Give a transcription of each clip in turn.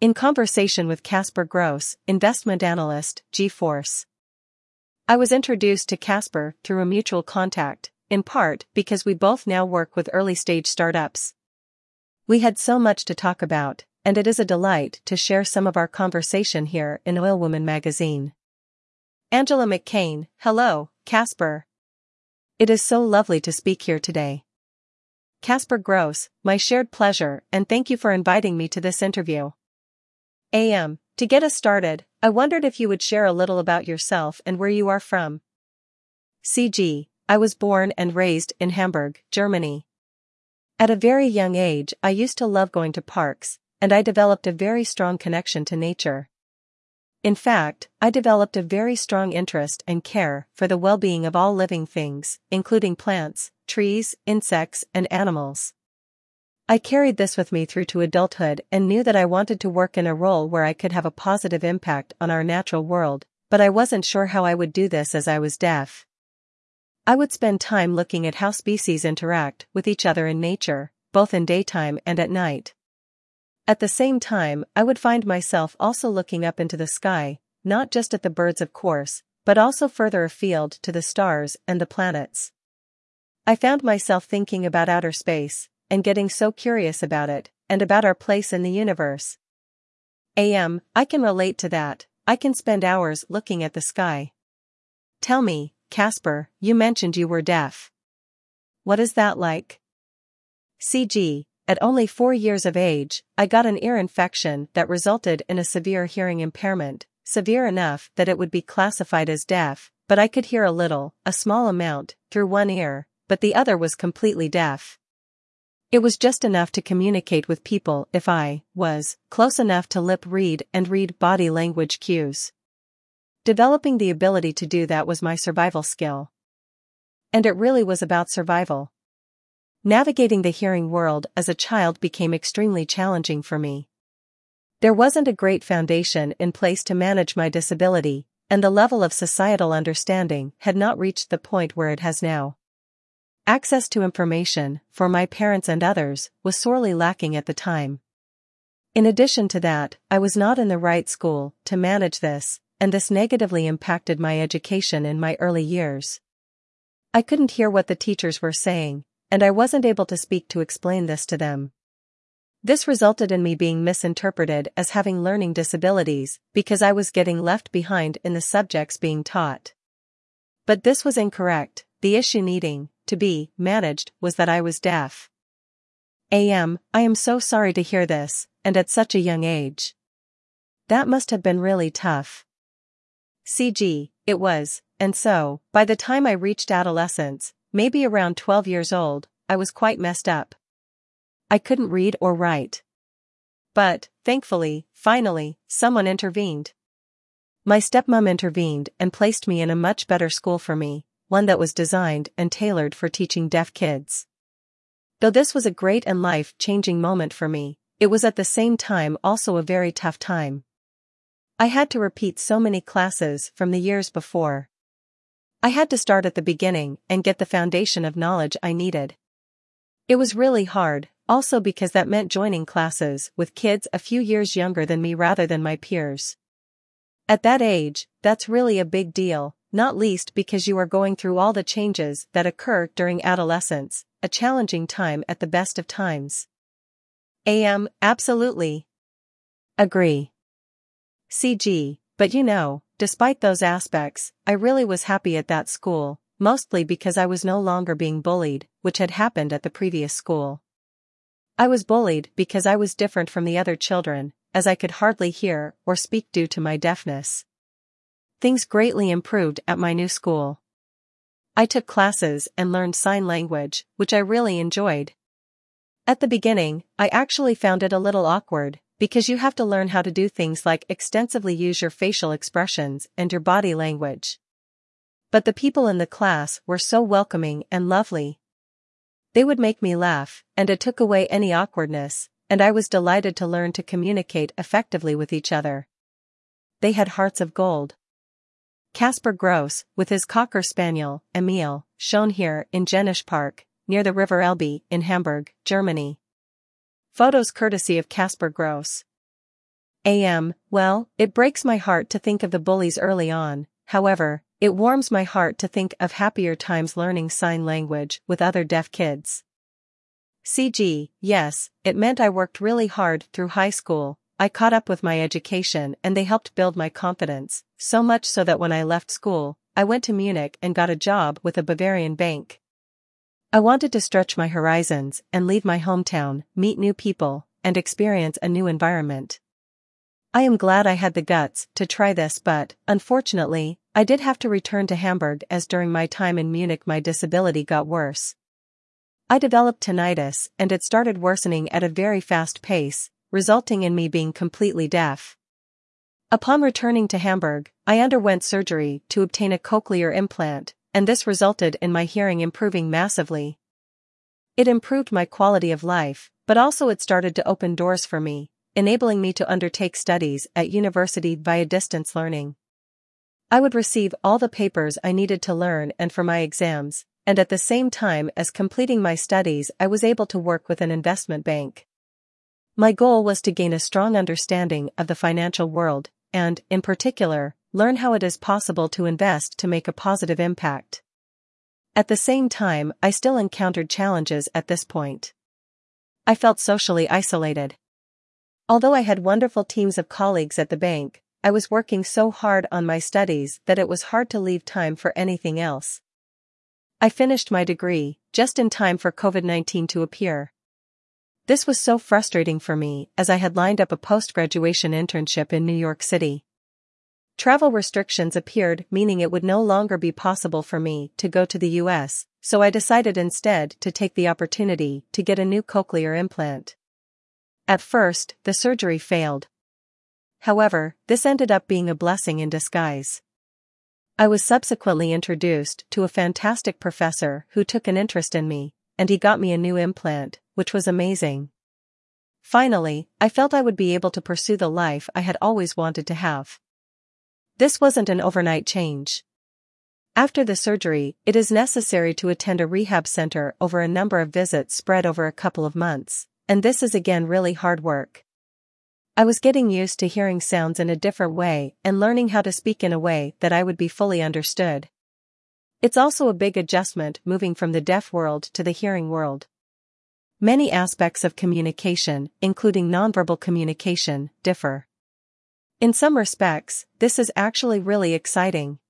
In conversation with Caspar Gross, investment analyst, G-Force. I was introduced to Caspar through a mutual contact, in part because we both now work with early stage startups. We had so much to talk about, and it is a delight to share some of our conversation here in Oil Woman magazine. Angela McCain, hello, Caspar. It is so lovely to speak here today. Caspar Gross, my shared pleasure, and thank you for inviting me to this interview. AM, to get us started, I wondered if you would share a little about yourself and where you are from. CG, I was born and raised in Hamburg, Germany. At a very young age, I used to love going to parks, and I developed a very strong connection to nature. In fact, I developed a very strong interest and care for the well-being of all living things, including plants, trees, insects, and animals. I carried this with me through to adulthood and knew that I wanted to work in a role where I could have a positive impact on our natural world, but I wasn't sure how I would do this as I was deaf. I would spend time looking at how species interact with each other in nature, both in daytime and at night. At the same time, I would find myself also looking up into the sky, not just at the birds of course, but also further afield to the stars and the planets. I found myself thinking about outer space, and getting so curious about it, and about our place in the universe. AM, I can relate to that, I can spend hours looking at the sky. Tell me, Caspar, you mentioned you were deaf. What is that like? CG, at only four years of age, I got an ear infection that resulted in a severe hearing impairment, severe enough that it would be classified as deaf, but I could hear a little, a small amount, through one ear, but the other was completely deaf. It was just enough to communicate with people if I was close enough to lip read and read body language cues. Developing the ability to do that was my survival skill. And it really was about survival. Navigating the hearing world as a child became extremely challenging for me. There wasn't a great foundation in place to manage my disability, and the level of societal understanding had not reached the point where it has now. Access to information, for my parents and others, was sorely lacking at the time. In addition to that, I was not in the right school to manage this, and this negatively impacted my education in my early years. I couldn't hear what the teachers were saying, and I wasn't able to speak to explain this to them. This resulted in me being misinterpreted as having learning disabilities because I was getting left behind in the subjects being taught. But this was incorrect, the issue needing, to be managed was that I was deaf. AM, I am so sorry to hear this, and at such a young age. That must have been really tough. CG, it was, and so, by the time I reached adolescence, maybe around 12 years old, I was quite messed up. I couldn't read or write. But, thankfully, finally, someone intervened. My stepmom intervened and placed me in a much better school for me, one that was designed and tailored for teaching deaf kids. Though this was a great and life-changing moment for me, it was at the same time also a very tough time. I had to repeat so many classes from the years before. I had to start at the beginning and get the foundation of knowledge I needed. It was really hard, also because that meant joining classes with kids a few years younger than me rather than my peers. At that age, that's really a big deal, not least because you are going through all the changes that occur during adolescence, a challenging time at the best of times. AM, absolutely. Agree. CG, but you know, despite those aspects, I really was happy at that school, mostly because I was no longer being bullied, which had happened at the previous school. I was bullied because I was different from the other children, as I could hardly hear or speak due to my deafness things greatly improved at my new school. I took classes and learned sign language, which I really enjoyed. At the beginning, I actually found it a little awkward, because you have to learn how to do things like extensively use your facial expressions and your body language. But the people in the class were so welcoming and lovely. They would make me laugh, and it took away any awkwardness, and I was delighted to learn to communicate effectively with each other. They had hearts of gold. Caspar Gross, with his Cocker Spaniel, Emil, shown here in Jenisch Park, near the River Elbe in Hamburg, Germany. Photos courtesy of Caspar Gross. AM, well, it breaks my heart to think of the bullies early on, however, it warms my heart to think of happier times learning sign language with other deaf kids. CG, yes, it meant I worked really hard through high school, I caught up with my education and they helped build my confidence, so much so that when I left school, I went to Munich and got a job with a Bavarian bank. I wanted to stretch my horizons and leave my hometown, meet new people, and experience a new environment. I am glad I had the guts to try this but, unfortunately, I did have to return to Hamburg as during my time in Munich my disability got worse. I developed tinnitus and it started worsening at a very fast pace, resulting in me being completely deaf. Upon returning to Hamburg, I underwent surgery to obtain a cochlear implant, and this resulted in my hearing improving massively. It improved my quality of life, but also it started to open doors for me, enabling me to undertake studies at university via distance learning. I would receive all the papers I needed to learn and for my exams, and at the same time as completing my studies I was able to work with an investment bank. My goal was to gain a strong understanding of the financial world, and, in particular, learn how it is possible to invest to make a positive impact. At the same time, I still encountered challenges at this point. I felt socially isolated. Although I had wonderful teams of colleagues at the bank, I was working so hard on my studies that it was hard to leave time for anything else. I finished my degree, just in time for COVID-19 to appear. This was so frustrating for me as I had lined up a post-graduation internship in New York City. Travel restrictions appeared meaning it would no longer be possible for me to go to the US, so I decided instead to take the opportunity to get a new cochlear implant. At first, the surgery failed. However, this ended up being a blessing in disguise. I was subsequently introduced to a fantastic professor who took an interest in me, and he got me a new implant, which was amazing. Finally, I felt I would be able to pursue the life I had always wanted to have. This wasn't an overnight change. After the surgery, it is necessary to attend a rehab center over a number of visits spread over a couple of months, and this is again really hard work. I was getting used to hearing sounds in a different way and learning how to speak in a way that I would be fully understood. It's also a big adjustment moving from the deaf world to the hearing world. Many aspects of communication, including nonverbal communication, differ. In some respects, this is actually really exciting.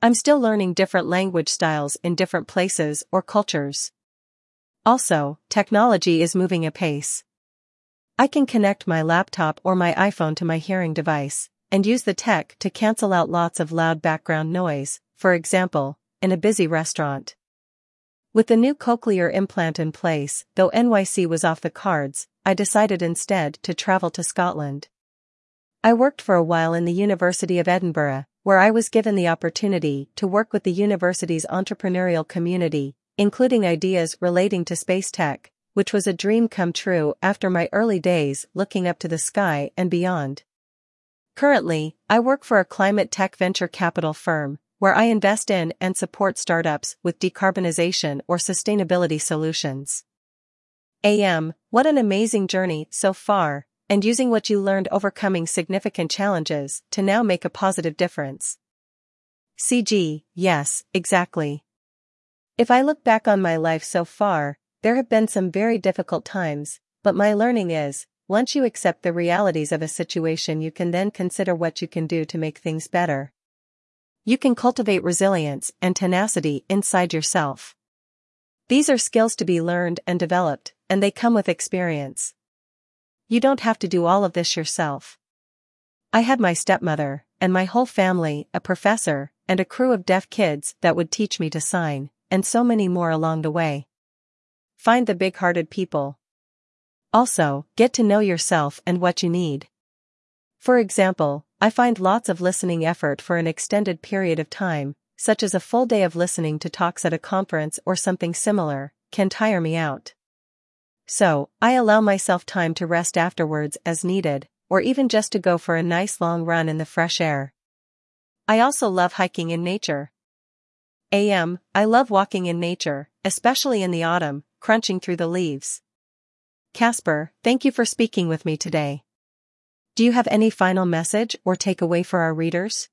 I'm still learning different language styles in different places or cultures. Also, technology is moving apace. I can connect my laptop or my iPhone to my hearing device and use the tech to cancel out lots of loud background noise, for example, in a busy restaurant. With the new cochlear implant in place, though NYC was off the cards, I decided instead to travel to Scotland. I worked for a while in the University of Edinburgh, where I was given the opportunity to work with the university's entrepreneurial community, including ideas relating to space tech, which was a dream come true after my early days looking up to the sky and beyond. Currently, I work for a climate tech venture capital firm, where I invest in and support startups with decarbonization or sustainability solutions. AM, what an amazing journey so far, and using what you learned overcoming significant challenges to now make a positive difference. CG, yes, exactly. If I look back on my life so far, there have been some very difficult times, but my learning is, once you accept the realities of a situation you can then consider what you can do to make things better. You can cultivate resilience and tenacity inside yourself. These are skills to be learned and developed, and they come with experience. You don't have to do all of this yourself. I had my stepmother, and my whole family, a professor, and a crew of deaf kids that would teach me to sign, and so many more along the way. Find the big-hearted people. Also, get to know yourself and what you need. For example, I find lots of listening effort for an extended period of time, such as a full day of listening to talks at a conference or something similar, can tire me out. So, I allow myself time to rest afterwards as needed, or even just to go for a nice long run in the fresh air. I also love hiking in nature. AM, I love walking in nature, especially in the autumn, crunching through the leaves. Caspar, thank you for speaking with me today. Do you have any final message or takeaway for our readers?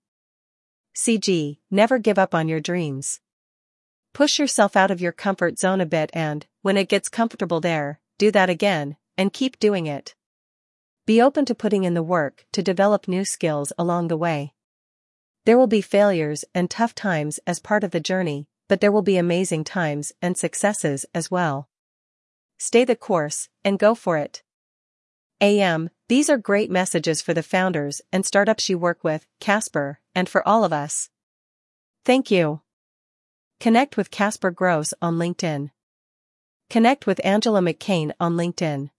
CG, never give up on your dreams. Push yourself out of your comfort zone a bit and, when it gets comfortable there, do that again, and keep doing it. Be open to putting in the work to develop new skills along the way. There will be failures and tough times as part of the journey, but there will be amazing times and successes as well. Stay the course and go for it. AM, these are great messages for the founders and startups you work with, Caspar, and for all of us. Thank you. Connect with Caspar Gross on LinkedIn. Connect with Angela McCain on LinkedIn.